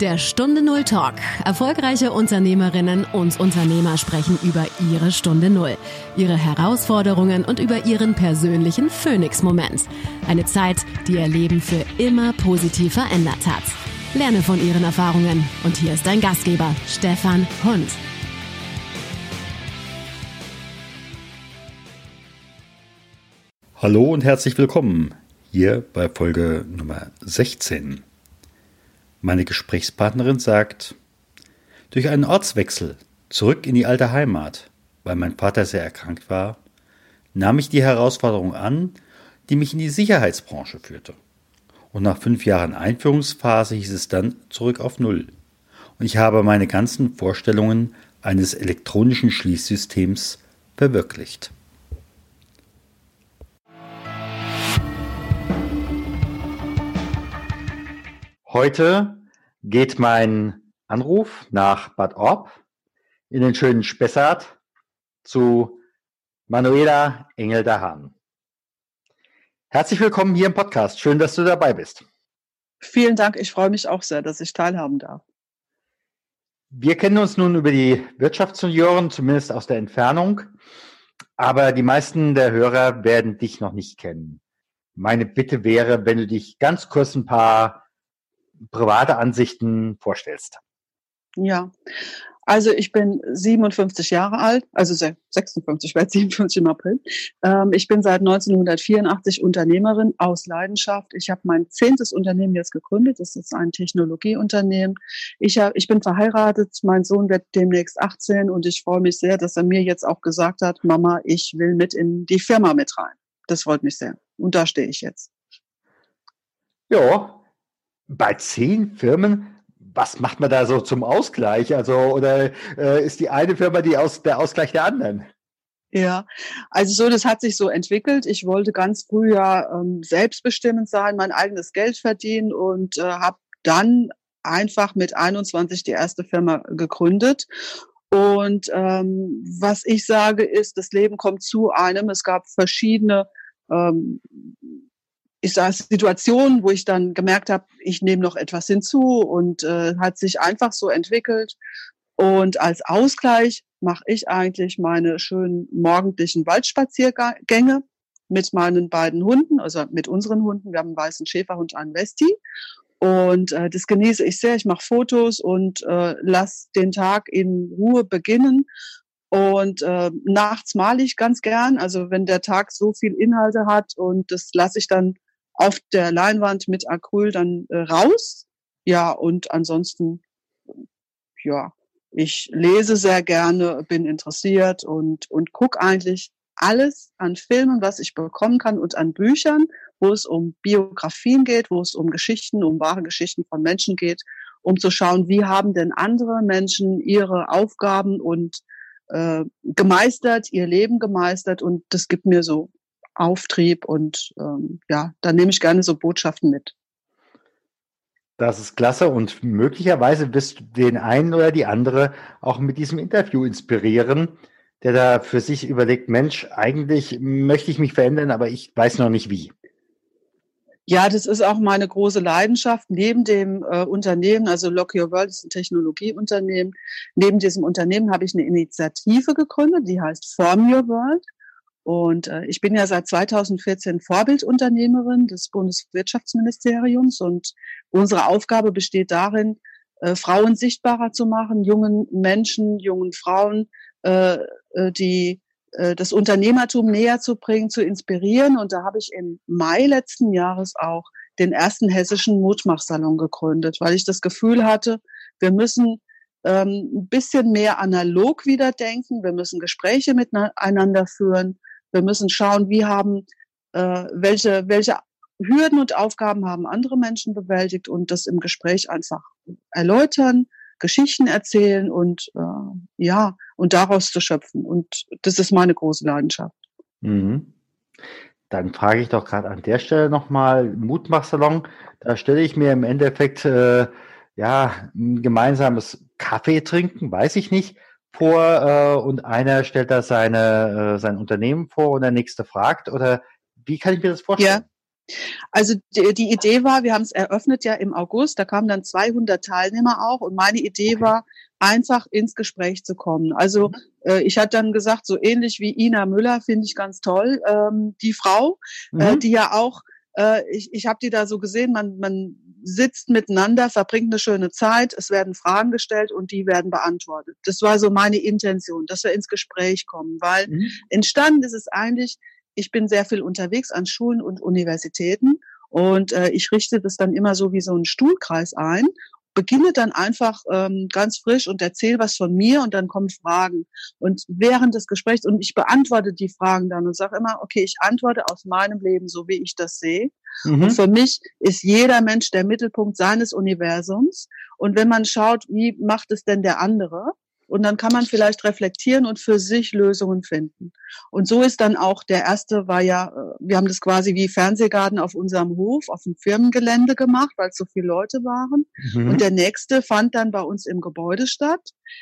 Der Stunde Null Talk. Erfolgreiche Unternehmerinnen und Unternehmer sprechen über ihre Stunde Null, ihre Herausforderungen und über ihren persönlichen Phoenix-Moment. Eine Zeit, die ihr Leben für immer positiv verändert hat. Lerne von ihren Erfahrungen. Und hier ist dein Gastgeber, Stefan Hund. Hallo und herzlich willkommen hier bei Folge Nummer 16. Meine Gesprächspartnerin sagt, durch einen Ortswechsel zurück in die alte Heimat, weil mein Vater sehr erkrankt war, nahm ich die Herausforderung an, die mich in die Sicherheitsbranche führte. Und nach fünf Jahren Einführungsphase hieß es dann zurück auf Null. Und ich habe meine ganzen Vorstellungen eines elektronischen Schließsystems verwirklicht. Heute geht mein Anruf nach Bad Orb in den schönen Spessart zu Manuela Engel-Dahan. Herzlich willkommen hier im Podcast. Schön, dass du dabei bist. Vielen Dank. Ich freue mich auch sehr, dass ich teilhaben darf. Wir kennen uns nun über die Wirtschaftsjunioren, zumindest aus der Entfernung. Aber die meisten der Hörer werden dich noch nicht kennen. Meine Bitte wäre, wenn du dich ganz kurz ein paar private Ansichten vorstellst. Ja, also ich bin 57 Jahre alt, also 56, ich werde 57 im April. Ähm, ich bin seit 1984 Unternehmerin aus Leidenschaft. Ich habe mein zehntes Unternehmen jetzt gegründet. Das ist ein Technologieunternehmen. Ich, hab, ich bin verheiratet. Mein Sohn wird demnächst 18 und ich freue mich sehr, dass er mir jetzt auch gesagt hat, Mama, ich will mit in die Firma mit rein. Das freut mich sehr. Und da stehe ich jetzt. Ja, bei zehn Firmen, was macht man da so zum Ausgleich? Also, oder äh, ist die eine Firma die aus, der Ausgleich der anderen? Ja, also so, das hat sich so entwickelt. Ich wollte ganz früh ja ähm, selbstbestimmend sein, mein eigenes Geld verdienen und äh, habe dann einfach mit 21 die erste Firma gegründet. Und ähm, was ich sage ist, das Leben kommt zu einem. Es gab verschiedene ähm, ich sage Situationen, wo ich dann gemerkt habe, ich nehme noch etwas hinzu und äh, hat sich einfach so entwickelt. Und als Ausgleich mache ich eigentlich meine schönen morgendlichen Waldspaziergänge mit meinen beiden Hunden, also mit unseren Hunden. Wir haben einen weißen Schäferhund, einen Westi. Und äh, das genieße ich sehr. Ich mache Fotos und äh, lasse den Tag in Ruhe beginnen. Und äh, nachts male ich ganz gern. Also wenn der Tag so viel Inhalte hat und das lasse ich dann auf der Leinwand mit Acryl dann äh, raus. Ja, und ansonsten, ja, ich lese sehr gerne, bin interessiert und, und gucke eigentlich alles an Filmen, was ich bekommen kann und an Büchern, wo es um Biografien geht, wo es um Geschichten, um wahre Geschichten von Menschen geht, um zu schauen, wie haben denn andere Menschen ihre Aufgaben und äh, gemeistert, ihr Leben gemeistert und das gibt mir so Auftrieb und ähm, ja, da nehme ich gerne so Botschaften mit. Das ist klasse und möglicherweise wirst du den einen oder die andere auch mit diesem Interview inspirieren, der da für sich überlegt, Mensch, eigentlich möchte ich mich verändern, aber ich weiß noch nicht wie. Ja, das ist auch meine große Leidenschaft. Neben dem äh, Unternehmen, also Lock Your World ist ein Technologieunternehmen, neben diesem Unternehmen habe ich eine Initiative gegründet, die heißt Form Your World. Und äh, ich bin ja seit 2014 Vorbildunternehmerin des Bundeswirtschaftsministeriums und unsere Aufgabe besteht darin, äh, Frauen sichtbarer zu machen, jungen Menschen, jungen Frauen, äh, äh die äh, das Unternehmertum näher zu bringen, zu inspirieren. Und da habe ich im Mai letzten Jahres auch den ersten hessischen Mutmachsalon gegründet, weil ich das Gefühl hatte, wir müssen ähm, ein bisschen mehr analog wieder denken, wir müssen Gespräche miteinander führen wir müssen schauen, wie haben, äh, welche, welche Hürden und Aufgaben haben andere Menschen bewältigt und das im Gespräch einfach erläutern, Geschichten erzählen und äh, ja, und daraus zu schöpfen. Und das ist meine große Leidenschaft. Mhm. Dann frage ich doch gerade an der Stelle nochmal, Mutmachsalon, da stelle ich mir im Endeffekt äh, ja ein gemeinsames Kaffee trinken, weiß ich nicht vor äh, und einer stellt da seine, äh, sein Unternehmen vor und der nächste fragt? Oder wie kann ich mir das vorstellen? Ja. Also die, die Idee war, wir haben es eröffnet ja im August, da kamen dann 200 Teilnehmer auch und meine Idee war, einfach ins Gespräch zu kommen. Also mhm. äh, ich hatte dann gesagt, so ähnlich wie Ina Müller finde ich ganz toll, ähm, die Frau, äh, mhm. äh, die ja auch, äh, ich, ich habe die da so gesehen, man, man sitzt miteinander, verbringt eine schöne Zeit, es werden Fragen gestellt und die werden beantwortet. Das war so meine Intention, dass wir ins Gespräch kommen, weil mhm. entstanden ist es eigentlich, ich bin sehr viel unterwegs an Schulen und Universitäten und äh, ich richte das dann immer so wie so einen Stuhlkreis ein beginne dann einfach ähm, ganz frisch und erzähle was von mir und dann kommen Fragen. Und während des Gesprächs, und ich beantworte die Fragen dann und sage immer, okay, ich antworte aus meinem Leben, so wie ich das sehe. Mhm. Und für mich ist jeder Mensch der Mittelpunkt seines Universums. Und wenn man schaut, wie macht es denn der andere, und dann kann man vielleicht reflektieren und für sich Lösungen finden. Und so ist dann auch der erste war ja, äh, wir haben das quasi wie Fernsehgarten auf unserem Hof, auf dem Firmengelände gemacht, weil es so viele Leute waren. Mhm. Und der nächste fand dann bei uns im Gebäude statt,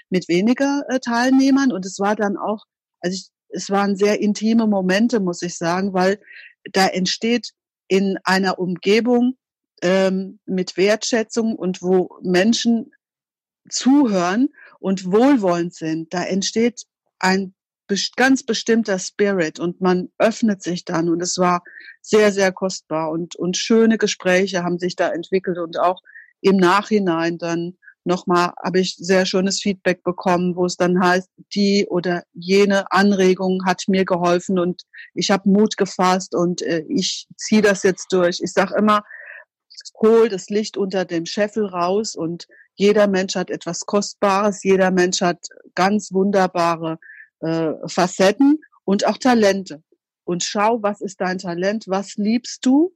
mit weniger äh, Teilnehmern. Und es war dann auch, also ich, es waren sehr intime Momente, muss ich sagen, weil da entsteht in einer Umgebung ähm, mit Wertschätzung und wo Menschen zuhören und wohlwollend sind, da entsteht ein ganz bestimmter Spirit und man öffnet sich dann und es war sehr, sehr kostbar und, und schöne Gespräche haben sich da entwickelt und auch im Nachhinein dann nochmal habe ich sehr schönes Feedback bekommen, wo es dann heißt, die oder jene Anregung hat mir geholfen und ich habe Mut gefasst und äh, ich ziehe das jetzt durch. Ich sage immer, hol das Licht unter dem Scheffel raus und jeder Mensch hat etwas Kostbares, jeder Mensch hat ganz wunderbare äh, Facetten und auch Talente. Und schau, was ist dein Talent, was liebst du?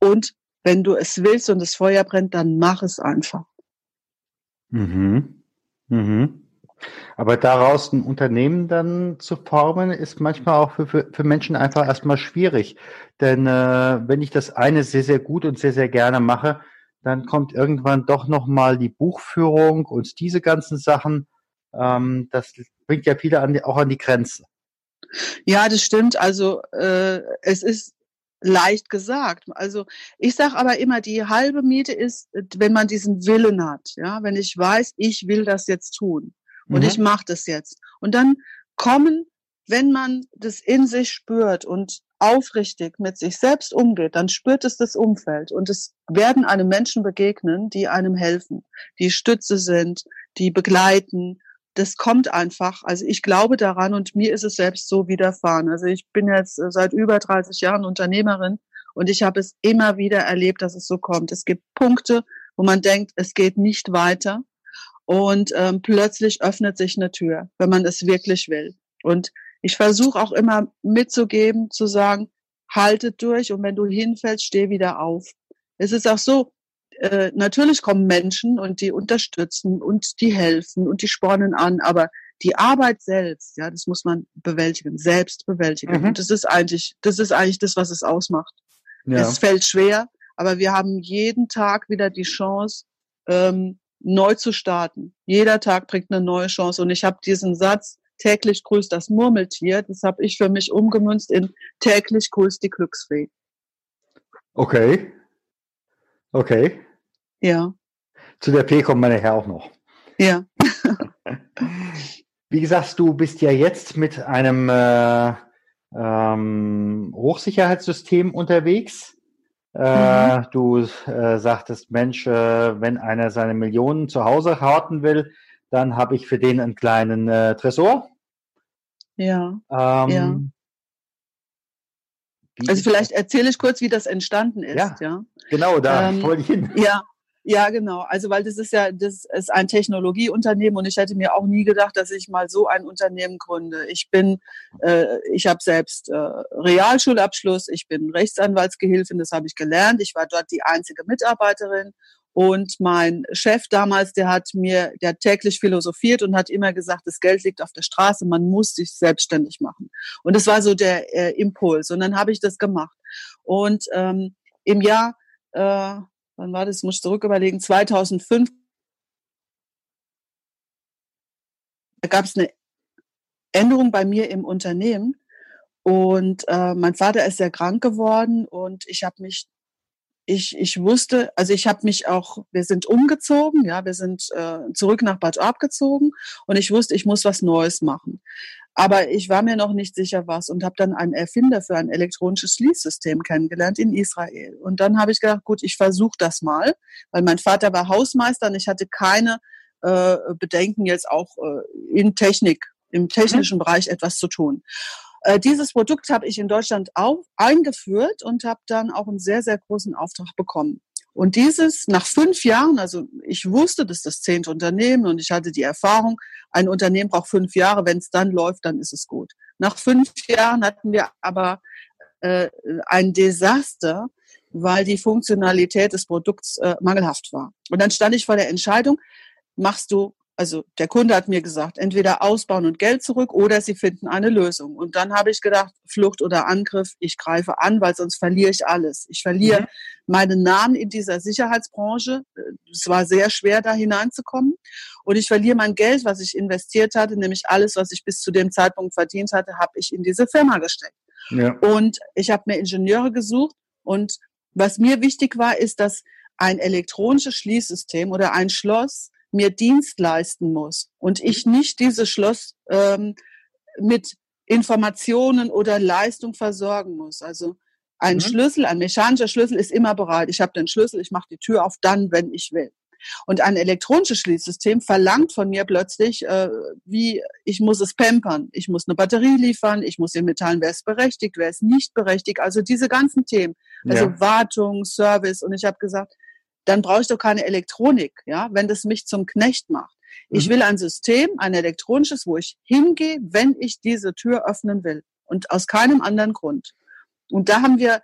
Und wenn du es willst und das Feuer brennt, dann mach es einfach. Mhm. Mhm. Aber daraus ein Unternehmen dann zu formen, ist manchmal auch für, für, für Menschen einfach erstmal schwierig. Denn äh, wenn ich das eine sehr, sehr gut und sehr, sehr gerne mache, dann kommt irgendwann doch nochmal die Buchführung und diese ganzen Sachen. Ähm, das bringt ja viele an die, auch an die Grenze. Ja, das stimmt. Also äh, es ist leicht gesagt. Also ich sage aber immer, die halbe Miete ist, wenn man diesen Willen hat. Ja, wenn ich weiß, ich will das jetzt tun und mhm. ich mache das jetzt. Und dann kommen, wenn man das in sich spürt und aufrichtig mit sich selbst umgeht, dann spürt es das Umfeld und es werden einem Menschen begegnen, die einem helfen, die Stütze sind, die begleiten. Das kommt einfach. Also ich glaube daran und mir ist es selbst so widerfahren. Also ich bin jetzt seit über 30 Jahren Unternehmerin und ich habe es immer wieder erlebt, dass es so kommt. Es gibt Punkte, wo man denkt, es geht nicht weiter und ähm, plötzlich öffnet sich eine Tür, wenn man es wirklich will. Und ich versuche auch immer mitzugeben, zu sagen, haltet durch und wenn du hinfällst, steh wieder auf. Es ist auch so, äh, natürlich kommen Menschen und die unterstützen und die helfen und die spornen an, aber die Arbeit selbst, ja, das muss man bewältigen, selbst bewältigen. Mhm. Und das ist eigentlich, das ist eigentlich das, was es ausmacht. Ja. Es fällt schwer, aber wir haben jeden Tag wieder die Chance, ähm, neu zu starten. Jeder Tag bringt eine neue Chance. Und ich habe diesen Satz, täglich grüßt das Murmeltier. Das habe ich für mich umgemünzt in täglich grüßt die Glücksfee. Okay. Okay. Ja. Zu der P kommt meine Herr auch noch. Ja. Wie gesagt, du bist ja jetzt mit einem äh, ähm, Hochsicherheitssystem unterwegs. Äh, mhm. Du äh, sagtest, Mensch, äh, wenn einer seine Millionen zu Hause harten will, dann habe ich für den einen kleinen äh, Tresor. Ja. Ähm, ja. Also vielleicht erzähle ich kurz, wie das entstanden ist. Ja, ja. genau, da ähm, wollte ich hin. Ja, ja, genau. Also weil das ist ja, das ist ein Technologieunternehmen und ich hätte mir auch nie gedacht, dass ich mal so ein Unternehmen gründe. Ich bin, äh, ich habe selbst äh, Realschulabschluss, ich bin Rechtsanwaltsgehilfin, das habe ich gelernt. Ich war dort die einzige Mitarbeiterin und mein Chef damals, der hat mir, der hat täglich philosophiert und hat immer gesagt, das Geld liegt auf der Straße, man muss sich selbstständig machen. Und das war so der äh, Impuls. Und dann habe ich das gemacht. Und ähm, im Jahr, äh, wann war das, muss ich zurück überlegen, 2005, da gab es eine Änderung bei mir im Unternehmen. Und äh, mein Vater ist sehr krank geworden und ich habe mich, ich, ich wusste, also ich habe mich auch, wir sind umgezogen, ja, wir sind äh, zurück nach Bad Orb gezogen und ich wusste, ich muss was Neues machen. Aber ich war mir noch nicht sicher, was und habe dann einen Erfinder für ein elektronisches Schließsystem kennengelernt in Israel. Und dann habe ich gedacht, gut, ich versuche das mal, weil mein Vater war Hausmeister und ich hatte keine äh, Bedenken jetzt auch äh, in Technik, im technischen mhm. Bereich etwas zu tun. Äh, dieses Produkt habe ich in Deutschland auch eingeführt und habe dann auch einen sehr, sehr großen Auftrag bekommen. Und dieses nach fünf Jahren, also ich wusste, das ist das zehnte Unternehmen und ich hatte die Erfahrung, ein Unternehmen braucht fünf Jahre, wenn es dann läuft, dann ist es gut. Nach fünf Jahren hatten wir aber äh, ein Desaster, weil die Funktionalität des Produkts äh, mangelhaft war. Und dann stand ich vor der Entscheidung, machst du also der Kunde hat mir gesagt, entweder ausbauen und Geld zurück oder sie finden eine Lösung. Und dann habe ich gedacht, Flucht oder Angriff, ich greife an, weil sonst verliere ich alles. Ich verliere mhm. meinen Namen in dieser Sicherheitsbranche. Es war sehr schwer, da hineinzukommen. Und ich verliere mein Geld, was ich investiert hatte, nämlich alles, was ich bis zu dem Zeitpunkt verdient hatte, habe ich in diese Firma gesteckt. Ja. Und ich habe mir Ingenieure gesucht. Und was mir wichtig war, ist, dass ein elektronisches Schließsystem oder ein Schloss mir Dienst leisten muss und ich nicht dieses Schloss ähm, mit Informationen oder Leistung versorgen muss. Also ein mhm. Schlüssel, ein mechanischer Schlüssel ist immer bereit. Ich habe den Schlüssel, ich mache die Tür auf, dann, wenn ich will. Und ein elektronisches Schließsystem verlangt von mir plötzlich, äh, wie ich muss es pampern, ich muss eine Batterie liefern, ich muss ihm mitteilen, wer ist berechtigt, wer ist nicht berechtigt. Also diese ganzen Themen, also ja. Wartung, Service. Und ich habe gesagt, dann brauche ich doch keine Elektronik, ja, wenn das mich zum Knecht macht. Ich mhm. will ein System, ein elektronisches, wo ich hingehe, wenn ich diese Tür öffnen will und aus keinem anderen Grund. Und da haben wir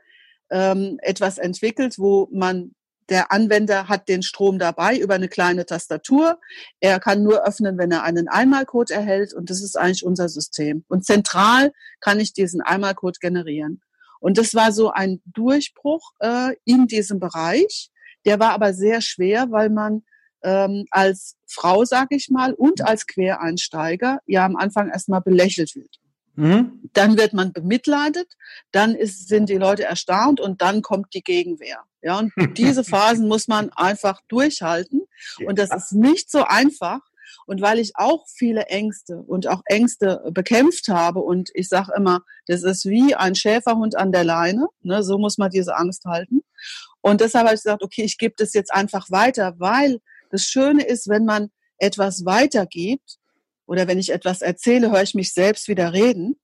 ähm, etwas entwickelt, wo man der Anwender hat den Strom dabei über eine kleine Tastatur. Er kann nur öffnen, wenn er einen Einmalcode erhält. Und das ist eigentlich unser System. Und zentral kann ich diesen Einmalcode generieren. Und das war so ein Durchbruch äh, in diesem Bereich. Der war aber sehr schwer, weil man ähm, als Frau, sag ich mal, und als Quereinsteiger ja am Anfang erstmal belächelt wird. Mhm. Dann wird man bemitleidet, dann ist, sind die Leute erstaunt und dann kommt die Gegenwehr. Ja, und diese Phasen muss man einfach durchhalten. Und das ist nicht so einfach. Und weil ich auch viele Ängste und auch Ängste bekämpft habe und ich sage immer, das ist wie ein Schäferhund an der Leine, ne, so muss man diese Angst halten. Und deshalb habe ich gesagt, okay, ich gebe das jetzt einfach weiter, weil das Schöne ist, wenn man etwas weitergibt oder wenn ich etwas erzähle, höre ich mich selbst wieder reden.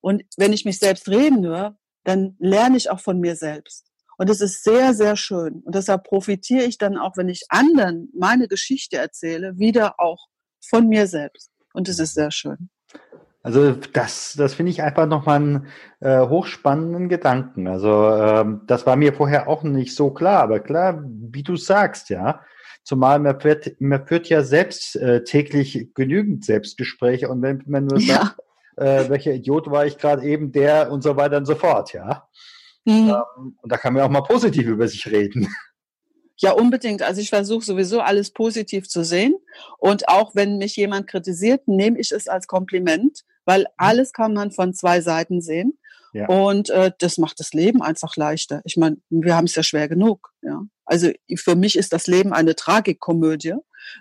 Und wenn ich mich selbst reden höre, dann lerne ich auch von mir selbst. Und es ist sehr, sehr schön. Und deshalb profitiere ich dann auch, wenn ich anderen meine Geschichte erzähle, wieder auch von mir selbst. Und es ist sehr schön. Also das, das finde ich einfach nochmal einen äh, hochspannenden Gedanken. Also ähm, das war mir vorher auch nicht so klar, aber klar, wie du sagst, ja. Zumal man führt, man führt ja selbst äh, täglich genügend Selbstgespräche und wenn man nur ja. sagt, äh, welcher Idiot war ich gerade eben, der und so weiter und so fort, ja. Mhm. Ähm, und da kann man auch mal positiv über sich reden. Ja, unbedingt. Also ich versuche sowieso alles positiv zu sehen. Und auch wenn mich jemand kritisiert, nehme ich es als Kompliment, weil alles kann man von zwei Seiten sehen. Ja. Und äh, das macht das Leben einfach leichter. Ich meine, wir haben es ja schwer genug. Ja. Also für mich ist das Leben eine Tragikkomödie.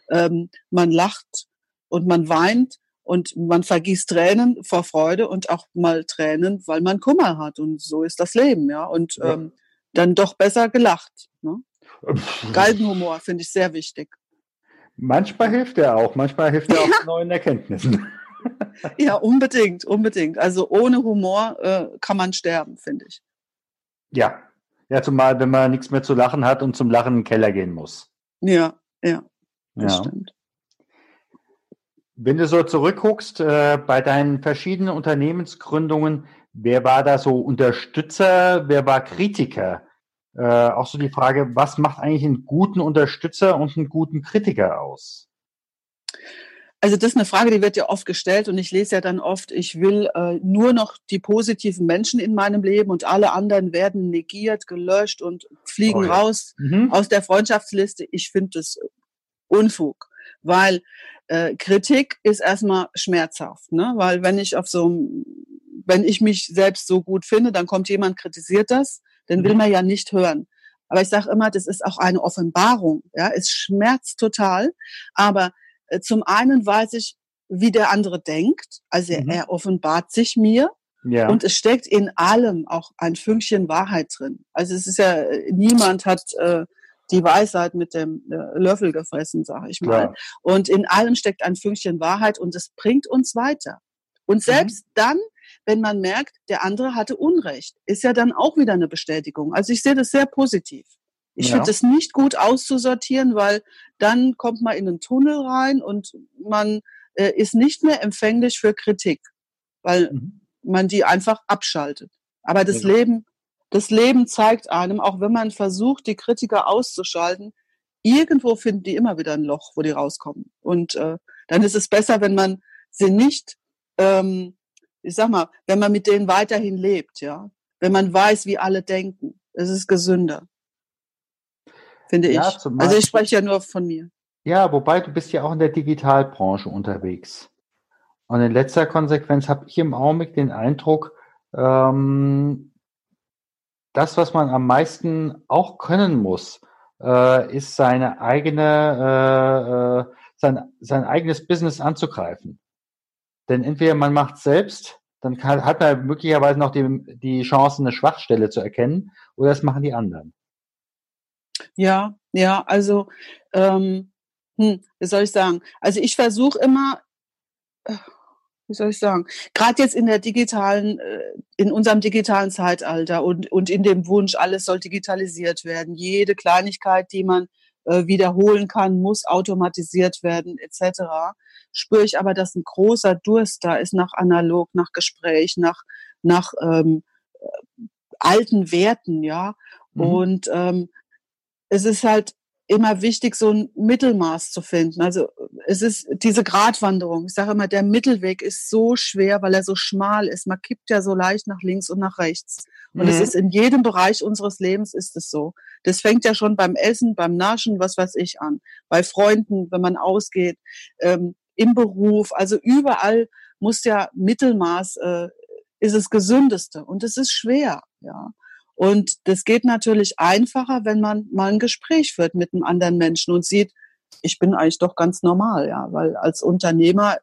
Ähm, man lacht und man weint und man vergießt Tränen vor Freude und auch mal Tränen, weil man Kummer hat. Und so ist das Leben, ja. Und ja. Ähm, dann doch besser gelacht. Ne? Galgenhumor finde ich sehr wichtig. Manchmal hilft er auch, manchmal hilft er auch neuen Erkenntnissen. Ja, unbedingt, unbedingt. Also ohne Humor äh, kann man sterben, finde ich. Ja. Ja, zumal, wenn man nichts mehr zu lachen hat und zum Lachen in den Keller gehen muss. Ja, ja. Das ja. stimmt. Wenn du so zurückguckst äh, bei deinen verschiedenen Unternehmensgründungen, wer war da so Unterstützer, wer war Kritiker? Äh, auch so die Frage, was macht eigentlich einen guten Unterstützer und einen guten Kritiker aus? Also das ist eine Frage, die wird ja oft gestellt und ich lese ja dann oft, ich will äh, nur noch die positiven Menschen in meinem Leben und alle anderen werden negiert, gelöscht und fliegen oh ja. raus mhm. aus der Freundschaftsliste. Ich finde das Unfug, weil äh, Kritik ist erstmal schmerzhaft, ne? weil wenn ich auf so einem wenn ich mich selbst so gut finde, dann kommt jemand, kritisiert das, dann will mhm. man ja nicht hören. Aber ich sage immer, das ist auch eine Offenbarung. Ja, es schmerzt total. Aber zum einen weiß ich, wie der andere denkt. Also mhm. er offenbart sich mir. Ja. Und es steckt in allem auch ein Fünkchen Wahrheit drin. Also es ist ja, niemand hat äh, die Weisheit mit dem äh, Löffel gefressen, sage ich mal. Ja. Und in allem steckt ein Fünkchen Wahrheit und es bringt uns weiter. Und mhm. selbst mhm. dann, wenn man merkt, der andere hatte Unrecht, ist ja dann auch wieder eine Bestätigung. Also ich sehe das sehr positiv. Ich ja. finde es nicht gut auszusortieren, weil dann kommt man in einen Tunnel rein und man äh, ist nicht mehr empfänglich für Kritik, weil mhm. man die einfach abschaltet. Aber das ja. Leben, das Leben zeigt einem, auch wenn man versucht, die Kritiker auszuschalten, irgendwo finden die immer wieder ein Loch, wo die rauskommen. Und äh, dann ist es besser, wenn man sie nicht, ähm, ich sag mal, wenn man mit denen weiterhin lebt, ja, wenn man weiß, wie alle denken. Es ist gesünder finde ja, ich. Also ich spreche ja nur von mir. Ja, wobei du bist ja auch in der Digitalbranche unterwegs. Und in letzter Konsequenz habe ich im Augenblick den Eindruck, ähm, das, was man am meisten auch können muss, äh, ist seine eigene, äh, äh, sein, sein eigenes Business anzugreifen. Denn entweder man macht selbst, dann kann, hat man möglicherweise noch die, die Chance, eine Schwachstelle zu erkennen, oder das machen die anderen. Ja, ja, also ähm, hm, wie soll ich sagen? Also ich versuche immer, äh, wie soll ich sagen, gerade jetzt in der digitalen, äh, in unserem digitalen Zeitalter und, und in dem Wunsch, alles soll digitalisiert werden. Jede Kleinigkeit, die man äh, wiederholen kann, muss automatisiert werden, etc. Spüre ich aber, dass ein großer Durst da ist nach analog, nach Gespräch, nach, nach ähm, äh, alten Werten, ja. Mhm. Und ähm, es ist halt immer wichtig, so ein Mittelmaß zu finden. Also es ist diese Gratwanderung. Ich sage immer, der Mittelweg ist so schwer, weil er so schmal ist. Man kippt ja so leicht nach links und nach rechts. Und mhm. es ist in jedem Bereich unseres Lebens ist es so. Das fängt ja schon beim Essen, beim Naschen, was weiß ich an. Bei Freunden, wenn man ausgeht, ähm, im Beruf. Also überall muss ja Mittelmaß, äh, ist es gesündeste. Und es ist schwer, ja. Und das geht natürlich einfacher, wenn man mal ein Gespräch führt mit einem anderen Menschen und sieht, ich bin eigentlich doch ganz normal, ja, weil als Unternehmer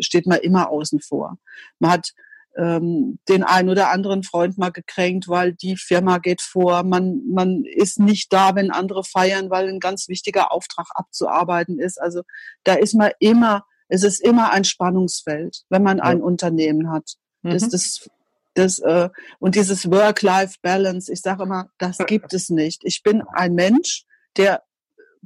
steht man immer außen vor. Man hat ähm, den einen oder anderen Freund mal gekränkt, weil die Firma geht vor. Man, man ist nicht da, wenn andere feiern, weil ein ganz wichtiger Auftrag abzuarbeiten ist. Also da ist man immer, es ist immer ein Spannungsfeld, wenn man ein Unternehmen hat. Mhm. das das, äh, und dieses Work-Life-Balance, ich sage immer, das gibt es nicht. Ich bin ein Mensch, der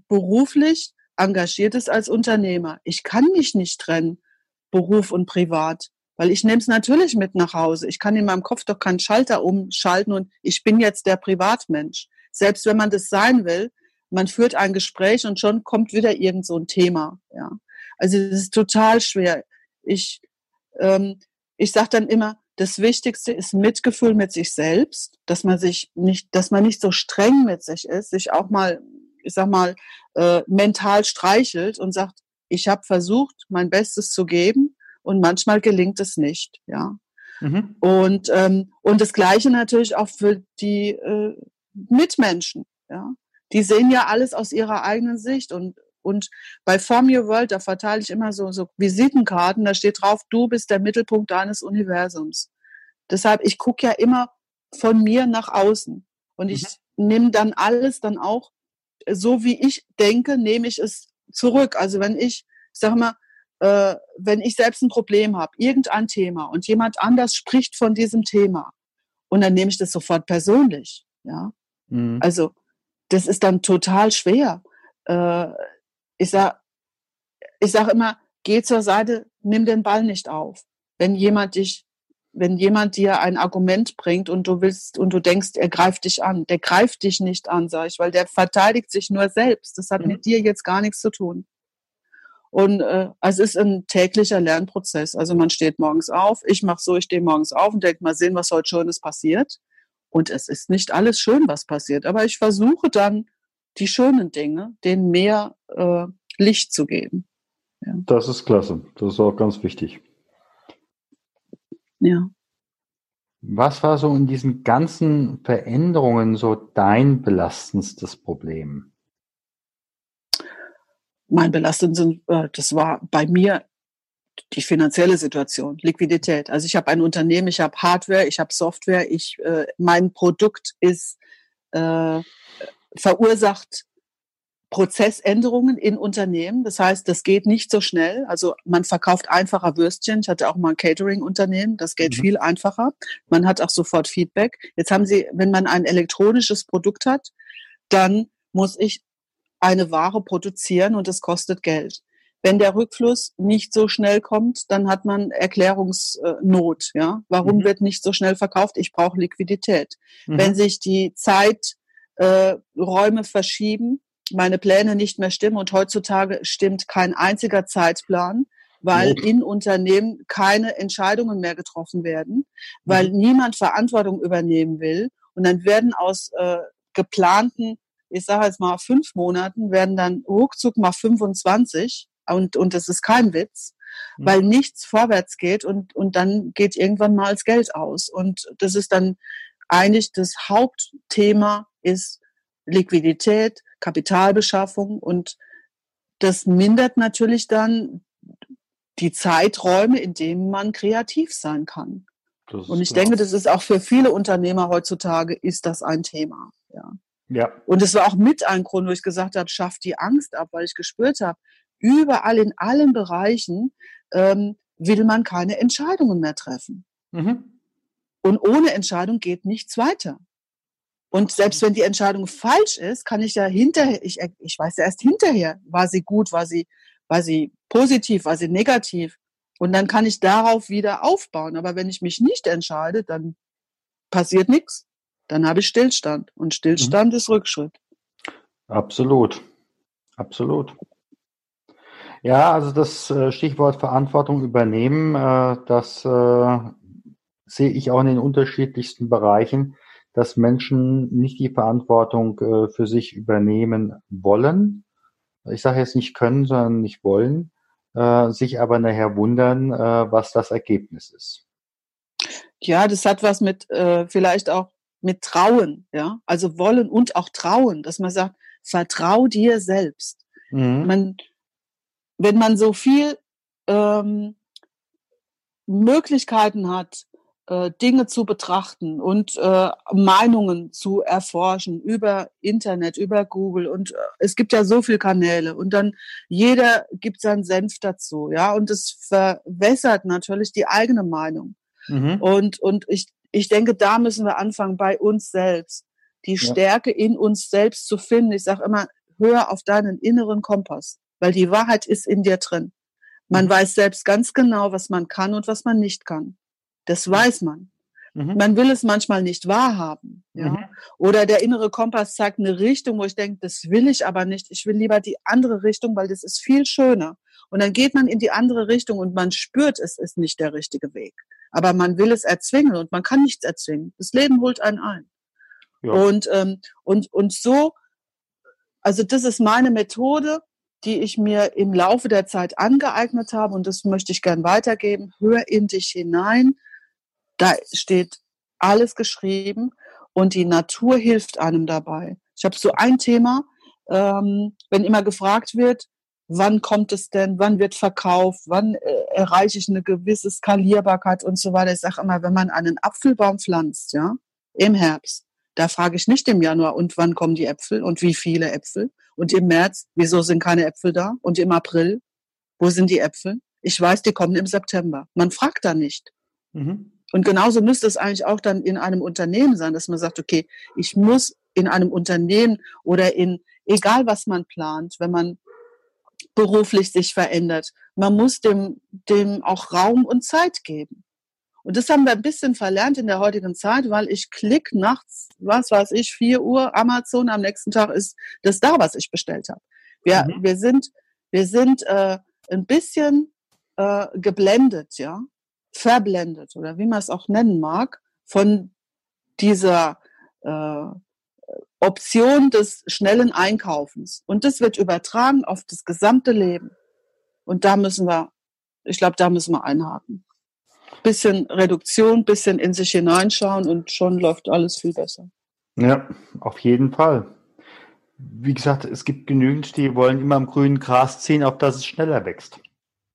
beruflich engagiert ist als Unternehmer. Ich kann mich nicht trennen, Beruf und Privat, weil ich nehme es natürlich mit nach Hause. Ich kann in meinem Kopf doch keinen Schalter umschalten und ich bin jetzt der Privatmensch. Selbst wenn man das sein will, man führt ein Gespräch und schon kommt wieder irgend so ein Thema. Ja, also es ist total schwer. Ich ähm, ich sage dann immer, das Wichtigste ist Mitgefühl mit sich selbst, dass man sich nicht, dass man nicht so streng mit sich ist, sich auch mal, ich sag mal, äh, mental streichelt und sagt, ich habe versucht, mein Bestes zu geben und manchmal gelingt es nicht, ja. Mhm. Und ähm, und das Gleiche natürlich auch für die äh, Mitmenschen, ja. Die sehen ja alles aus ihrer eigenen Sicht und und bei Form Your World, da verteile ich immer so, so Visitenkarten, da steht drauf, du bist der Mittelpunkt deines Universums. Deshalb, ich gucke ja immer von mir nach außen. Und ich mhm. nehme dann alles dann auch, so wie ich denke, nehme ich es zurück. Also wenn ich, sag mal, äh, wenn ich selbst ein Problem habe, irgendein Thema und jemand anders spricht von diesem Thema und dann nehme ich das sofort persönlich. Ja, mhm. also das ist dann total schwer. Äh, ich sag, ich sag immer, geh zur Seite, nimm den Ball nicht auf. Wenn jemand dich, wenn jemand dir ein Argument bringt und du willst und du denkst, er greift dich an, der greift dich nicht an, sag ich, weil der verteidigt sich nur selbst. Das hat mhm. mit dir jetzt gar nichts zu tun. Und äh, es ist ein täglicher Lernprozess. Also man steht morgens auf, ich mache so, ich stehe morgens auf und denke mal sehen, was heute Schönes passiert. Und es ist nicht alles schön, was passiert, aber ich versuche dann die schönen Dinge, denen mehr äh, Licht zu geben. Ja. Das ist klasse. Das ist auch ganz wichtig. Ja. Was war so in diesen ganzen Veränderungen so dein belastendstes Problem? Mein belastendes, äh, das war bei mir die finanzielle Situation, Liquidität. Also ich habe ein Unternehmen, ich habe Hardware, ich habe Software, ich, äh, mein Produkt ist äh, verursacht Prozessänderungen in Unternehmen. Das heißt, das geht nicht so schnell. Also man verkauft einfacher Würstchen. Ich hatte auch mal ein Catering-Unternehmen. Das geht mhm. viel einfacher. Man hat auch sofort Feedback. Jetzt haben Sie, wenn man ein elektronisches Produkt hat, dann muss ich eine Ware produzieren und das kostet Geld. Wenn der Rückfluss nicht so schnell kommt, dann hat man Erklärungsnot. Ja, warum mhm. wird nicht so schnell verkauft? Ich brauche Liquidität. Mhm. Wenn sich die Zeiträume äh, verschieben, meine Pläne nicht mehr stimmen. Und heutzutage stimmt kein einziger Zeitplan, weil in Unternehmen keine Entscheidungen mehr getroffen werden, weil mhm. niemand Verantwortung übernehmen will. Und dann werden aus äh, geplanten, ich sage jetzt mal fünf Monaten, werden dann ruckzuck mal 25 und, und das ist kein Witz, mhm. weil nichts vorwärts geht und, und dann geht irgendwann mal das Geld aus. Und das ist dann eigentlich das Hauptthema ist Liquidität, Kapitalbeschaffung und das mindert natürlich dann die Zeiträume, in denen man kreativ sein kann. Und ich klar. denke, das ist auch für viele Unternehmer heutzutage ist das ein Thema. Ja. ja. Und es war auch mit ein Grund, wo ich gesagt habe, schafft die Angst ab, weil ich gespürt habe, überall in allen Bereichen ähm, will man keine Entscheidungen mehr treffen. Mhm. Und ohne Entscheidung geht nichts weiter. Und selbst wenn die Entscheidung falsch ist, kann ich ja hinterher, ich, ich weiß ja erst hinterher, war sie gut, war sie, war sie positiv, war sie negativ. Und dann kann ich darauf wieder aufbauen. Aber wenn ich mich nicht entscheide, dann passiert nichts. Dann habe ich Stillstand. Und Stillstand mhm. ist Rückschritt. Absolut. Absolut. Ja, also das äh, Stichwort Verantwortung übernehmen, äh, das äh, sehe ich auch in den unterschiedlichsten Bereichen dass Menschen nicht die Verantwortung äh, für sich übernehmen wollen. Ich sage jetzt nicht können, sondern nicht wollen, äh, sich aber nachher wundern, äh, was das Ergebnis ist. Ja, das hat was mit äh, vielleicht auch mit Trauen, ja, also wollen und auch Trauen, dass man sagt, vertrau dir selbst. Mhm. Man, wenn man so viel ähm, Möglichkeiten hat, äh, Dinge zu betrachten und äh, Meinungen zu erforschen über Internet, über Google und äh, es gibt ja so viele Kanäle und dann jeder gibt seinen Senf dazu, ja, und es verwässert natürlich die eigene Meinung. Mhm. Und, und ich, ich denke, da müssen wir anfangen bei uns selbst, die Stärke ja. in uns selbst zu finden. Ich sage immer, hör auf deinen inneren Kompass, weil die Wahrheit ist in dir drin. Man mhm. weiß selbst ganz genau, was man kann und was man nicht kann. Das weiß man. Mhm. Man will es manchmal nicht wahrhaben. Ja? Mhm. Oder der innere Kompass zeigt eine Richtung, wo ich denke, das will ich aber nicht. Ich will lieber die andere Richtung, weil das ist viel schöner. Und dann geht man in die andere Richtung und man spürt, es ist nicht der richtige Weg. Aber man will es erzwingen und man kann nichts erzwingen. Das Leben holt einen ein. Ja. Und, ähm, und, und so, also das ist meine Methode, die ich mir im Laufe der Zeit angeeignet habe und das möchte ich gern weitergeben. Hör in dich hinein da steht alles geschrieben und die Natur hilft einem dabei. Ich habe so ein Thema, ähm, wenn immer gefragt wird, wann kommt es denn, wann wird verkauft, wann äh, erreiche ich eine gewisse Skalierbarkeit und so weiter. Ich sage immer, wenn man einen Apfelbaum pflanzt, ja, im Herbst, da frage ich nicht im Januar, und wann kommen die Äpfel und wie viele Äpfel? Und im März, wieso sind keine Äpfel da? Und im April, wo sind die Äpfel? Ich weiß, die kommen im September. Man fragt da nicht. Mhm. Und genauso müsste es eigentlich auch dann in einem Unternehmen sein, dass man sagt, okay, ich muss in einem Unternehmen oder in, egal was man plant, wenn man beruflich sich verändert, man muss dem, dem auch Raum und Zeit geben. Und das haben wir ein bisschen verlernt in der heutigen Zeit, weil ich klick nachts, was weiß ich, 4 Uhr Amazon, am nächsten Tag ist das da, was ich bestellt habe. Wir, mhm. wir sind, wir sind äh, ein bisschen äh, geblendet, ja verblendet oder wie man es auch nennen mag, von dieser äh, Option des schnellen Einkaufens. Und das wird übertragen auf das gesamte Leben. Und da müssen wir, ich glaube, da müssen wir einhaken. Bisschen Reduktion, bisschen in sich hineinschauen und schon läuft alles viel besser. Ja, auf jeden Fall. Wie gesagt, es gibt genügend, die wollen immer am grünen Gras ziehen, auf das es schneller wächst.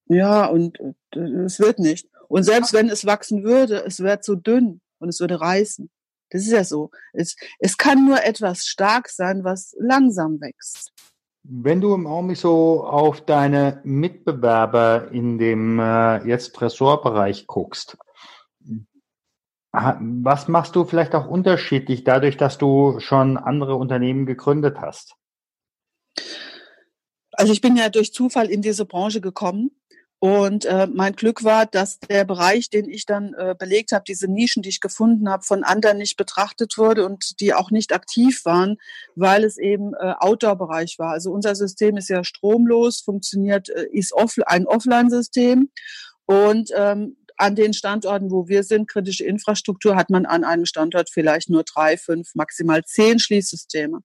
Ja, und äh, es wird nicht. Und selbst wenn es wachsen würde, es wird so dünn und es würde reißen. Das ist ja so. Es, es kann nur etwas stark sein, was langsam wächst. Wenn du im Augenblick so auf deine Mitbewerber in dem äh, jetzt Ressortbereich guckst, was machst du vielleicht auch unterschiedlich dadurch, dass du schon andere Unternehmen gegründet hast? Also ich bin ja durch Zufall in diese Branche gekommen und äh, mein Glück war, dass der Bereich, den ich dann äh, belegt habe, diese Nischen, die ich gefunden habe, von anderen nicht betrachtet wurde und die auch nicht aktiv waren, weil es eben äh, Outdoor-Bereich war. Also unser System ist ja stromlos, funktioniert, äh, ist off ein Offline-System. Und ähm, an den Standorten, wo wir sind, kritische Infrastruktur, hat man an einem Standort vielleicht nur drei, fünf, maximal zehn Schließsysteme.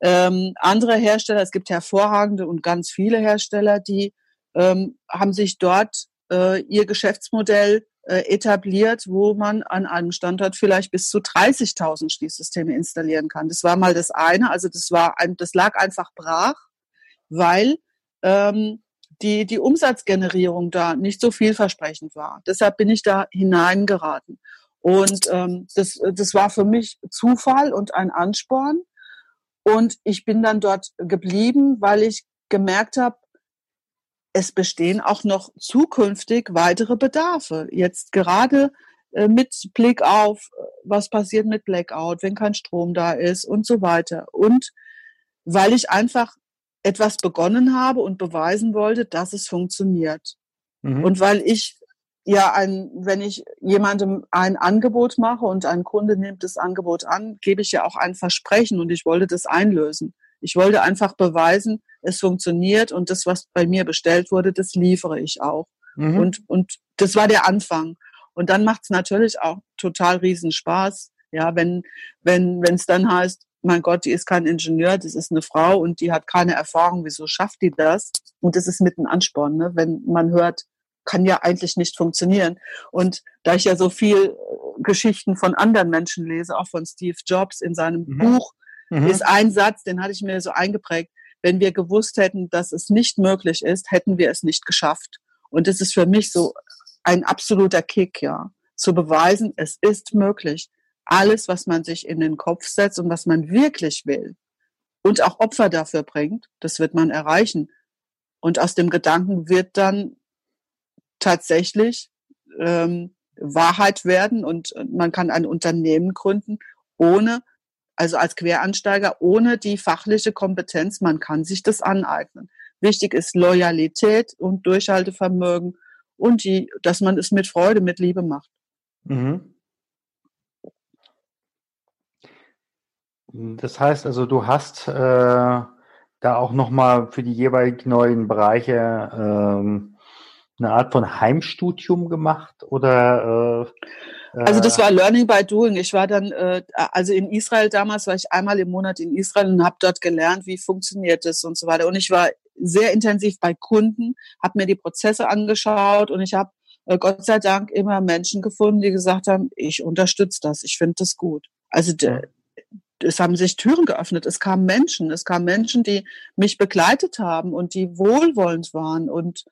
Ähm, andere Hersteller, es gibt hervorragende und ganz viele Hersteller, die ähm, haben sich dort äh, ihr Geschäftsmodell äh, etabliert, wo man an einem Standort vielleicht bis zu 30.000 Schließsysteme installieren kann. Das war mal das eine. Also das war ein, das lag einfach brach, weil ähm, die, die Umsatzgenerierung da nicht so vielversprechend war. Deshalb bin ich da hineingeraten. Und ähm, das, das war für mich Zufall und ein Ansporn. Und ich bin dann dort geblieben, weil ich gemerkt habe, es bestehen auch noch zukünftig weitere Bedarfe. Jetzt gerade äh, mit Blick auf, äh, was passiert mit Blackout, wenn kein Strom da ist und so weiter. Und weil ich einfach etwas begonnen habe und beweisen wollte, dass es funktioniert. Mhm. Und weil ich ja ein, wenn ich jemandem ein Angebot mache und ein Kunde nimmt das Angebot an, gebe ich ja auch ein Versprechen und ich wollte das einlösen. Ich wollte einfach beweisen, es funktioniert und das, was bei mir bestellt wurde, das liefere ich auch. Mhm. Und, und das war der Anfang. Und dann macht es natürlich auch total riesen Spaß, ja, wenn wenn wenn es dann heißt, mein Gott, die ist kein Ingenieur, das ist eine Frau und die hat keine Erfahrung, wieso schafft die das? Und das ist mit ein Ansporn, ne? wenn man hört, kann ja eigentlich nicht funktionieren. Und da ich ja so viel Geschichten von anderen Menschen lese, auch von Steve Jobs in seinem mhm. Buch, mhm. ist ein Satz, den hatte ich mir so eingeprägt. Wenn wir gewusst hätten, dass es nicht möglich ist, hätten wir es nicht geschafft. Und das ist für mich so ein absoluter Kick, ja. Zu beweisen, es ist möglich. Alles, was man sich in den Kopf setzt und was man wirklich will und auch Opfer dafür bringt, das wird man erreichen. Und aus dem Gedanken wird dann tatsächlich ähm, Wahrheit werden und man kann ein Unternehmen gründen, ohne also als Quereinsteiger ohne die fachliche Kompetenz, man kann sich das aneignen. Wichtig ist Loyalität und Durchhaltevermögen und die, dass man es mit Freude, mit Liebe macht. Mhm. Das heißt also, du hast äh, da auch nochmal für die jeweils neuen Bereiche ähm, eine Art von Heimstudium gemacht oder äh, also das war Learning by Doing. Ich war dann, äh, also in Israel damals war ich einmal im Monat in Israel und habe dort gelernt, wie funktioniert das und so weiter. Und ich war sehr intensiv bei Kunden, habe mir die Prozesse angeschaut und ich habe äh, Gott sei Dank immer Menschen gefunden, die gesagt haben, ich unterstütze das, ich finde das gut. Also es haben sich Türen geöffnet. Es kamen Menschen, es kamen Menschen, die mich begleitet haben und die wohlwollend waren und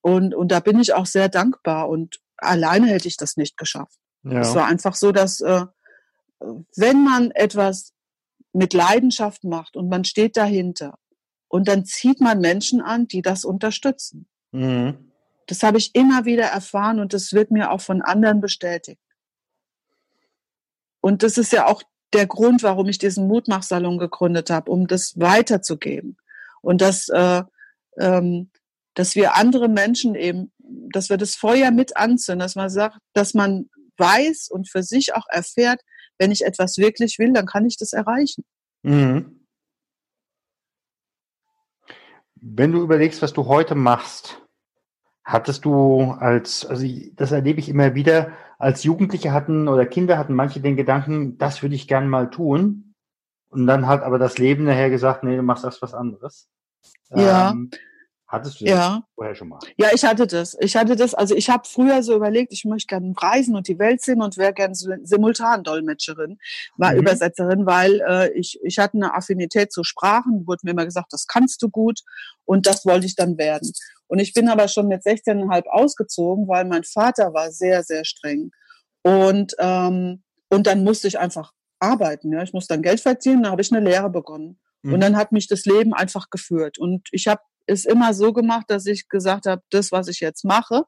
und und da bin ich auch sehr dankbar und alleine hätte ich das nicht geschafft. Ja. Es war einfach so, dass äh, wenn man etwas mit Leidenschaft macht und man steht dahinter und dann zieht man Menschen an, die das unterstützen. Mhm. Das habe ich immer wieder erfahren und das wird mir auch von anderen bestätigt. Und das ist ja auch der Grund, warum ich diesen Mutmachsalon gegründet habe, um das weiterzugeben. Und dass, äh, ähm, dass wir andere Menschen eben, dass wir das Feuer mit anzünden, dass man sagt, dass man weiß und für sich auch erfährt, wenn ich etwas wirklich will, dann kann ich das erreichen. Mhm. Wenn du überlegst, was du heute machst, hattest du als, also das erlebe ich immer wieder, als Jugendliche hatten oder Kinder hatten manche den Gedanken, das würde ich gern mal tun. Und dann hat aber das Leben nachher gesagt, nee, du machst erst was anderes. Ja. Ähm, Hattest du das Ja. vorher schon mal? Ja, ich hatte das. Ich hatte das, also ich habe früher so überlegt, ich möchte gerne reisen und die Welt sehen und wäre gerne Simultandolmetscherin, war Mhm. Übersetzerin, weil äh, ich, ich hatte eine Affinität zu Sprachen, wurde mir immer gesagt, das kannst du gut und das wollte ich dann werden. Und ich bin aber schon mit 16,5 ausgezogen, weil mein Vater war sehr, sehr streng. Und, ähm, und dann musste ich einfach arbeiten. Ja? Ich musste dann Geld verdienen, dann habe ich eine Lehre begonnen. Mhm. Und dann hat mich das Leben einfach geführt. Und ich habe es immer so gemacht, dass ich gesagt habe, das, was ich jetzt mache,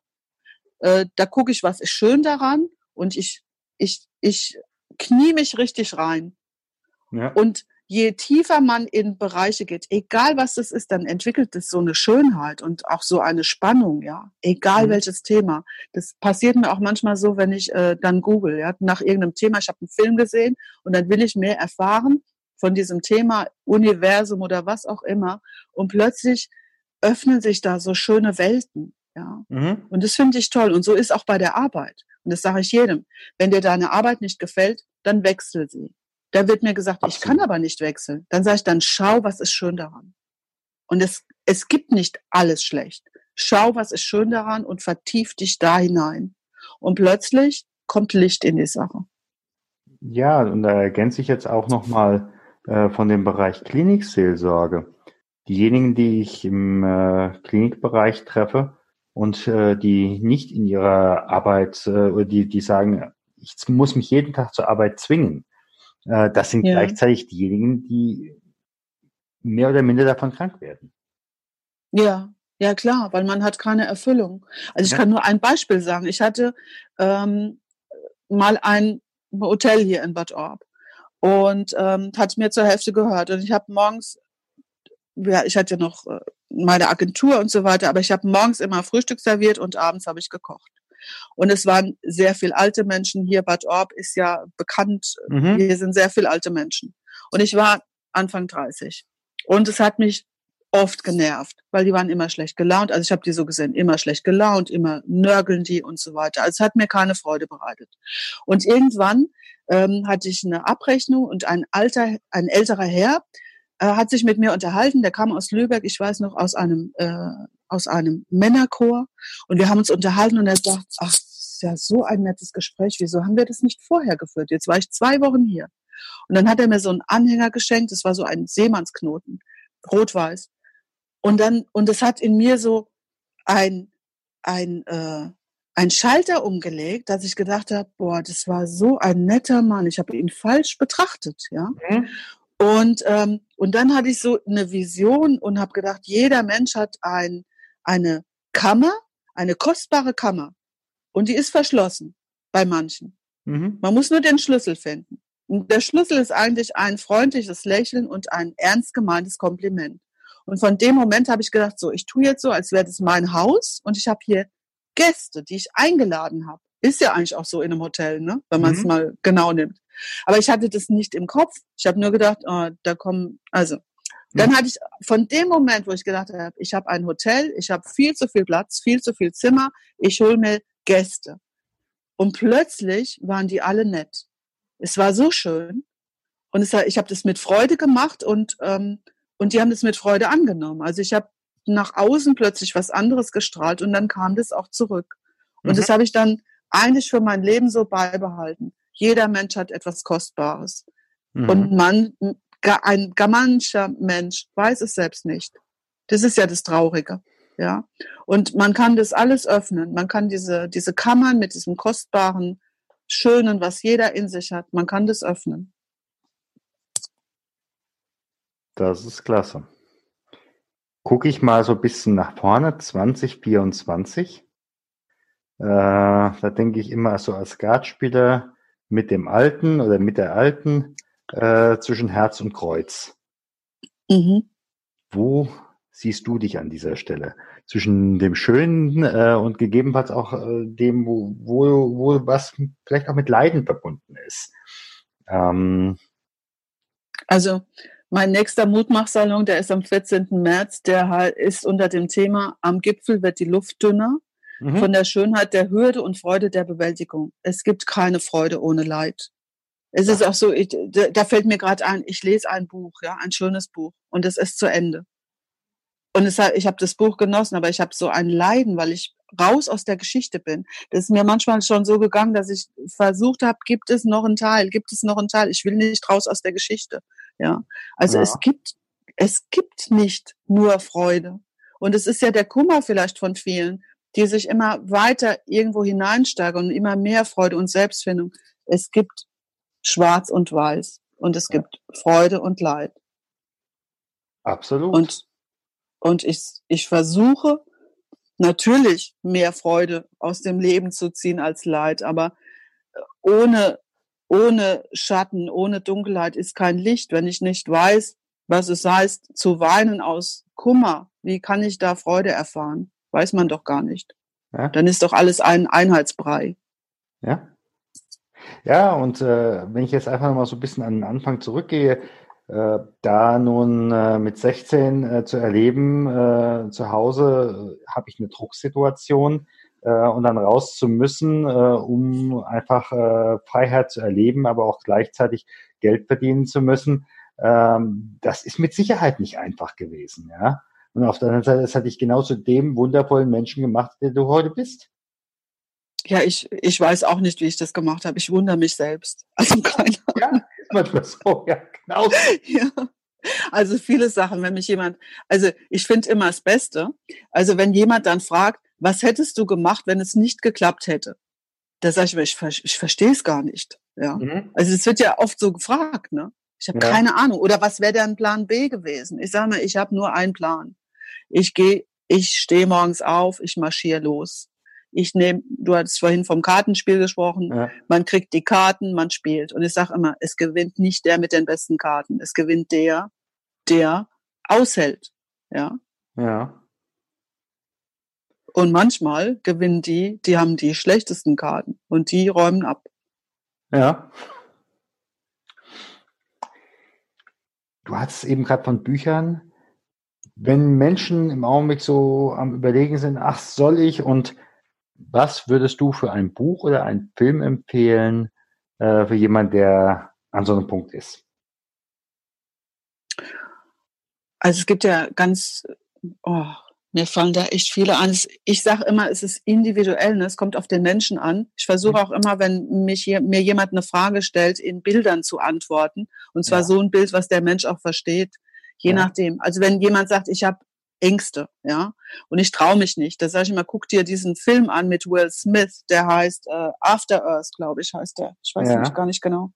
äh, da gucke ich, was ist schön daran und ich, ich, ich knie mich richtig rein. Ja. Und je tiefer man in Bereiche geht, egal was das ist, dann entwickelt es so eine Schönheit und auch so eine Spannung, ja. Egal Mhm. welches Thema. Das passiert mir auch manchmal so, wenn ich äh, dann google, ja, nach irgendeinem Thema. Ich habe einen Film gesehen und dann will ich mehr erfahren von diesem Thema Universum oder was auch immer. Und plötzlich öffnen sich da so schöne Welten, ja. Mhm. Und das finde ich toll. Und so ist auch bei der Arbeit. Und das sage ich jedem. Wenn dir deine Arbeit nicht gefällt, dann wechsel sie. Da wird mir gesagt, ich Absolut. kann aber nicht wechseln. Dann sage ich, dann schau, was ist schön daran. Und es, es gibt nicht alles schlecht. Schau, was ist schön daran und vertief dich da hinein. Und plötzlich kommt Licht in die Sache. Ja, und da ergänze ich jetzt auch nochmal äh, von dem Bereich Klinikseelsorge. Diejenigen, die ich im äh, Klinikbereich treffe und äh, die nicht in ihrer Arbeit, äh, oder die, die sagen, ich muss mich jeden Tag zur Arbeit zwingen, äh, das sind Ja. gleichzeitig diejenigen, die mehr oder minder davon krank werden. Ja, ja klar, weil man hat keine Erfüllung. Also ich Ja. kann nur ein Beispiel sagen. Ich hatte ähm, mal ein Hotel hier in Bad Orb und ähm, hat mir zur Hälfte gehört. Und ich habe morgens, ja, ich hatte noch äh, meine Agentur und so weiter, aber ich habe morgens immer Frühstück serviert und abends habe ich gekocht. Und es waren sehr viel alte Menschen hier. Bad Orb ist ja bekannt. Mhm. Hier sind sehr viel alte Menschen. Und ich war Anfang 30. Und es hat mich oft genervt, weil die waren immer schlecht gelaunt. Also ich habe die so gesehen, immer schlecht gelaunt, immer nörgeln die und so weiter. Also es hat mir keine Freude bereitet. Und irgendwann ähm, hatte ich eine Abrechnung und ein alter, ein älterer Herr hat sich mit mir unterhalten. Der kam aus Lübeck, ich weiß noch, aus einem äh, aus einem Männerchor. Und wir haben uns unterhalten und er sagt, ach, das ist ja so ein nettes Gespräch. Wieso haben wir das nicht vorher geführt? Jetzt war ich zwei Wochen hier. Und dann hat er mir so einen Anhänger geschenkt. Das war so ein Seemannsknoten, rot-weiß. Und dann, und das hat in mir so ein, ein, äh, ein Schalter umgelegt, dass ich gedacht habe, boah, das war so ein netter Mann. Ich habe ihn falsch betrachtet, ja. Mhm. Und, ähm, und dann hatte ich so eine Vision und habe gedacht, jeder Mensch hat ein, eine Kammer, eine kostbare Kammer. Und die ist verschlossen bei manchen. Mhm. Man muss nur den Schlüssel finden. Und der Schlüssel ist eigentlich ein freundliches Lächeln und ein ernst gemeintes Kompliment. Und von dem Moment habe ich gedacht, so, ich tue jetzt so, als wäre das mein Haus und ich habe hier Gäste, die ich eingeladen habe. Ist ja eigentlich auch so in einem Hotel, ne? wenn man es Mhm. mal genau nimmt. Aber ich hatte das nicht im Kopf. Ich habe nur gedacht, oh, da kommen, also dann hatte ich von dem Moment, wo ich gedacht habe, ich habe ein Hotel, ich habe viel zu viel Platz, viel zu viel Zimmer, ich hole mir Gäste. Und plötzlich waren die alle nett. Es war so schön. Und es, ich habe das mit Freude gemacht und, ähm, und die haben das mit Freude angenommen. Also ich habe nach außen plötzlich was anderes gestrahlt und dann kam das auch zurück. Und Mhm. das habe ich dann eigentlich für mein Leben so beibehalten. Jeder Mensch hat etwas Kostbares. Mhm. Und man, ein gar mancher Mensch weiß es selbst nicht. Das ist ja das Traurige. Ja. Und man kann das alles öffnen. Man kann diese, diese Kammern mit diesem kostbaren, schönen, was jeder in sich hat, man kann das öffnen. Das ist klasse. Gucke ich mal so ein bisschen nach vorne, 2024. Äh, da denke ich immer so als Skatspieler mit dem Alten oder mit der Alten äh, zwischen Herz und Kreuz. Mhm. Wo siehst du dich an dieser Stelle? Zwischen dem Schönen äh, und gegebenenfalls auch äh, dem, wo, wo, wo was vielleicht auch mit Leiden verbunden ist. Ähm, Also mein nächster Mutmachsalon, der ist am 14. März, der ist unter dem Thema Am Gipfel wird die Luft dünner. Mhm. von der Schönheit der Hürde und Freude der Bewältigung. Es gibt keine Freude ohne Leid. Es ist auch so, ich, da fällt mir gerade ein, ich lese ein Buch, ja, ein schönes Buch und es ist zu Ende. und es ich habe das Buch genossen, aber ich habe so ein Leiden, weil ich raus aus der Geschichte bin. Das ist mir manchmal schon so gegangen, dass ich versucht habe, gibt es noch einen Teil, gibt es noch einen Teil? Ich will nicht raus aus der Geschichte. Ja, also ja. es gibt es gibt nicht nur Freude. Und es ist ja der Kummer vielleicht von vielen, die sich immer weiter irgendwo hineinsteigern und immer mehr Freude und Selbstfindung. Es gibt Schwarz und Weiß und es gibt Freude und Leid. Absolut. Und und ich, ich versuche natürlich mehr Freude aus dem Leben zu ziehen als Leid, aber ohne, ohne Schatten, ohne Dunkelheit ist kein Licht. Wenn ich nicht weiß, was es heißt, zu weinen aus Kummer, wie kann ich da Freude erfahren? Weiß man doch gar nicht. Ja. Dann ist doch alles ein Einheitsbrei. Ja. Ja, und äh, wenn ich jetzt einfach mal so ein bisschen an den Anfang zurückgehe, äh, da nun äh, mit 16 äh, zu erleben, äh, zu Hause äh, habe ich eine Drucksituation und dann raus zu müssen, um einfach Freiheit zu erleben, aber auch gleichzeitig Geld verdienen zu müssen, ähm, das ist mit Sicherheit nicht einfach gewesen. Ja? Und auf der anderen Seite, das hat dich genau zu dem wundervollen Menschen gemacht, der du heute bist. Ja, ich, ich weiß auch nicht, wie ich das gemacht habe. Ich wundere mich selbst. Also keine Ahnung. Ja, manchmal so, ja, genau. ja. Also viele Sachen, wenn mich jemand, also ich finde immer das Beste, also wenn jemand dann fragt, was hättest du gemacht, wenn es nicht geklappt hätte? Da sage ich mir, ich, ich verstehe es gar nicht. Ja. Mhm. Also es wird ja oft so gefragt, ne? Ich habe ja. keine Ahnung. Oder was wäre denn Plan B gewesen? Ich sage mal, ich habe nur einen Plan. Ich gehe, ich stehe morgens auf, ich marschiere los ich nehme, du hattest vorhin vom Kartenspiel gesprochen, ja. man kriegt die Karten, man spielt. Und ich sage immer, es gewinnt nicht der mit den besten Karten, es gewinnt der, der aushält. Ja. Ja. Und manchmal gewinnen die, die haben die schlechtesten Karten und die räumen ab. Ja. Du hattest eben gerade von Büchern. Wenn Menschen im Augenblick so am Überlegen sind, ach, soll ich und was würdest du für ein Buch oder einen Film empfehlen äh, für jemanden, der an so einem Punkt ist? Also es gibt ja ganz, oh, mir fallen da echt viele an. Ich sage immer, es ist individuell, ne? es kommt auf den Menschen an. Ich versuche mhm. auch immer, wenn mich hier, mir jemand eine Frage stellt, in Bildern zu antworten. Und zwar ja. so ein Bild, was der Mensch auch versteht. Je ja. nachdem. Also wenn jemand sagt, ich habe Ängste, ja. Und ich traue mich nicht. Da sage ich immer, guck dir diesen Film an mit Will Smith, der heißt äh, After Earth, glaube ich, heißt der. Ich weiß ja. nicht gar nicht genau.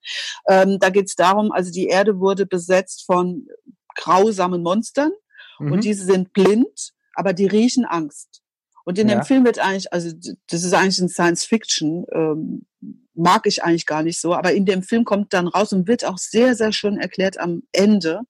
Ähm, da geht es darum, also die Erde wurde besetzt von grausamen Monstern mhm. und diese sind blind, aber die riechen Angst. Und in ja. dem Film wird eigentlich, also das ist eigentlich ein Science Fiction, ähm, mag ich eigentlich gar nicht so, aber in dem Film kommt dann raus und wird auch sehr, sehr schön erklärt am Ende,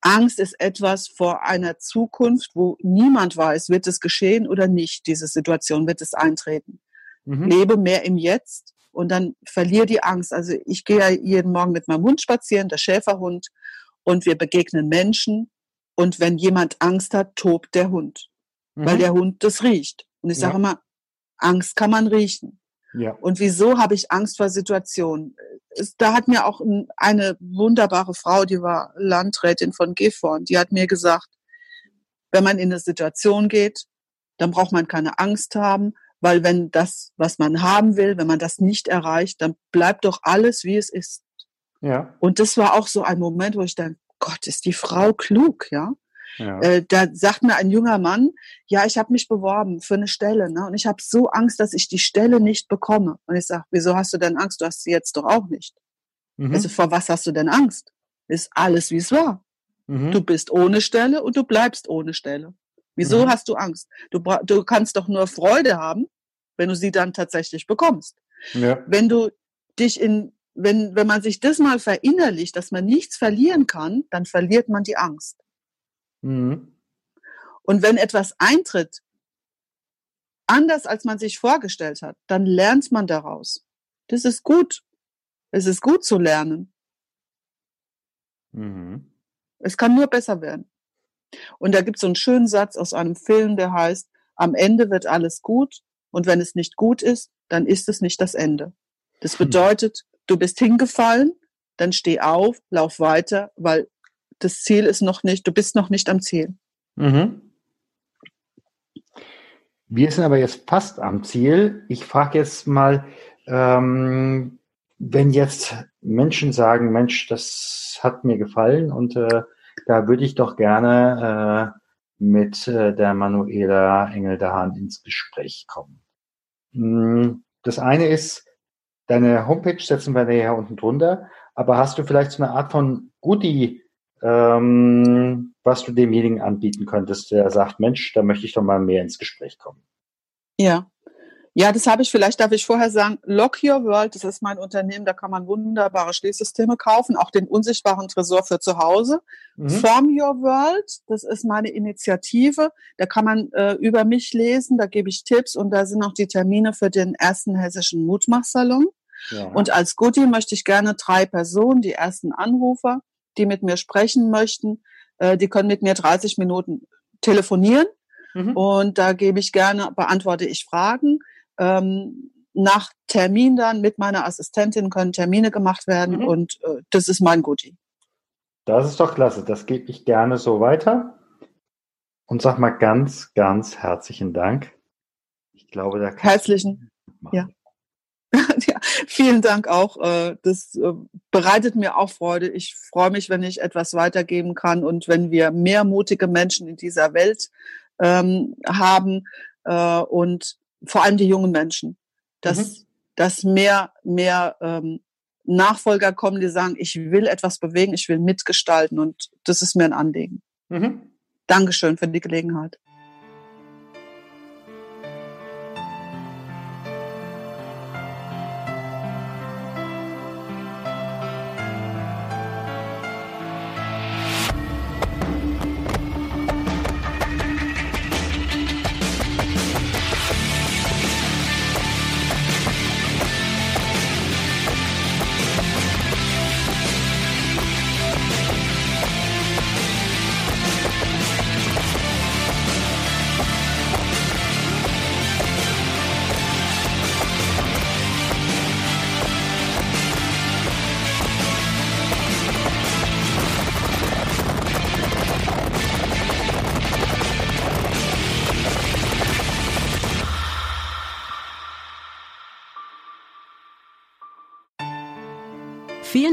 Angst ist etwas vor einer Zukunft, wo niemand weiß, wird es geschehen oder nicht, diese Situation, wird es eintreten. Mhm. Lebe mehr im Jetzt und dann verliere die Angst. Also ich gehe ja jeden Morgen mit meinem Hund spazieren, der Schäferhund, und wir begegnen Menschen. Und wenn jemand Angst hat, tobt der Hund, mhm. weil der Hund das riecht. Und ich sage ja. immer, Angst kann man riechen. Ja. Und wieso habe ich Angst vor Situationen? Da hat mir auch eine wunderbare Frau, die war Landrätin von Gifhorn, die hat mir gesagt, wenn man in eine Situation geht, dann braucht man keine Angst haben, weil wenn das, was man haben will, wenn man das nicht erreicht, dann bleibt doch alles, wie es ist. Ja. Und das war auch so ein Moment, wo ich dann, Gott, ist die Frau klug, ja? Ja. Äh, da sagt mir ein junger Mann, ja, ich habe mich beworben für eine Stelle, ne? Und ich habe so Angst, dass ich die Stelle nicht bekomme. Und ich sage, wieso hast du denn Angst? Du hast sie jetzt doch auch nicht. Mhm. Also vor was hast du denn Angst? Ist alles, wie es war. Mhm. Du bist ohne Stelle und du bleibst ohne Stelle. Wieso mhm. hast du Angst? Du, du kannst doch nur Freude haben, wenn du sie dann tatsächlich bekommst. Ja. Wenn du dich in, wenn, wenn man sich das mal verinnerlicht, dass man nichts verlieren kann, dann verliert man die Angst. Mhm. Und wenn etwas eintritt, anders als man sich vorgestellt hat, dann lernt man daraus. Das ist gut. Es ist gut zu lernen. Mhm. Es kann nur besser werden. Und da gibt es so einen schönen Satz aus einem Film, der heißt, am Ende wird alles gut und wenn es nicht gut ist, dann ist es nicht das Ende. Das hm. bedeutet, du bist hingefallen, dann steh auf, lauf weiter, weil das Ziel ist noch nicht, du bist noch nicht am Ziel. Mhm. Wir sind aber jetzt fast am Ziel. Ich frage jetzt mal, ähm, wenn jetzt Menschen sagen, Mensch, das hat mir gefallen und äh, da würde ich doch gerne äh, mit äh, der Manuela Engel-Dahn ins Gespräch kommen. Hm, das eine ist, deine Homepage setzen wir näher unten drunter, aber hast du vielleicht so eine Art von Goodie, ähm, was du demjenigen anbieten könntest, der sagt, Mensch, da möchte ich doch mal mehr ins Gespräch kommen? Ja. Ja, das habe ich, vielleicht darf ich vorher sagen, Lock Your World, das ist mein Unternehmen, da kann man wunderbare Schließsysteme kaufen, auch den unsichtbaren Tresor für zu Hause. Mhm. Form Your World, das ist meine Initiative, da kann man äh, über mich lesen, da gebe ich Tipps und da sind auch die Termine für den ersten hessischen Mutmachsalon. Ja. Und als Goodie möchte ich gerne drei Personen, die ersten Anrufer, die mit mir sprechen möchten, äh, die können mit mir 30 Minuten telefonieren. Mhm. Und da gebe ich gerne, beantworte ich Fragen. Ähm, nach Termin dann mit meiner Assistentin können Termine gemacht werden mhm. und äh, das ist mein Goodie. Das ist doch klasse. Das gebe ich gerne so weiter. Und sag mal ganz, ganz herzlichen Dank. Ich glaube, da herzlichen. Ja. ja. Vielen Dank auch. Äh, das äh, bereitet mir auch Freude. Ich freue mich, wenn ich etwas weitergeben kann und wenn wir mehr mutige Menschen in dieser Welt ähm, haben äh, und vor allem die jungen Menschen, dass, mhm. dass mehr, mehr ähm, Nachfolger kommen, die sagen, ich will etwas bewegen, ich will mitgestalten und das ist mir ein Anliegen. Mhm. Dankeschön für die Gelegenheit.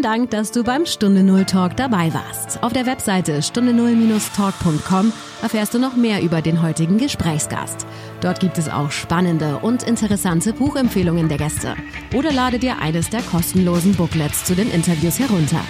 Dank, dass du beim Stunde Null Talk dabei warst. Auf der Webseite stunde null-talk.com erfährst du noch mehr über den heutigen Gesprächsgast. Dort gibt es auch spannende und interessante Buchempfehlungen der Gäste. Oder lade dir eines der kostenlosen Booklets zu den Interviews herunter.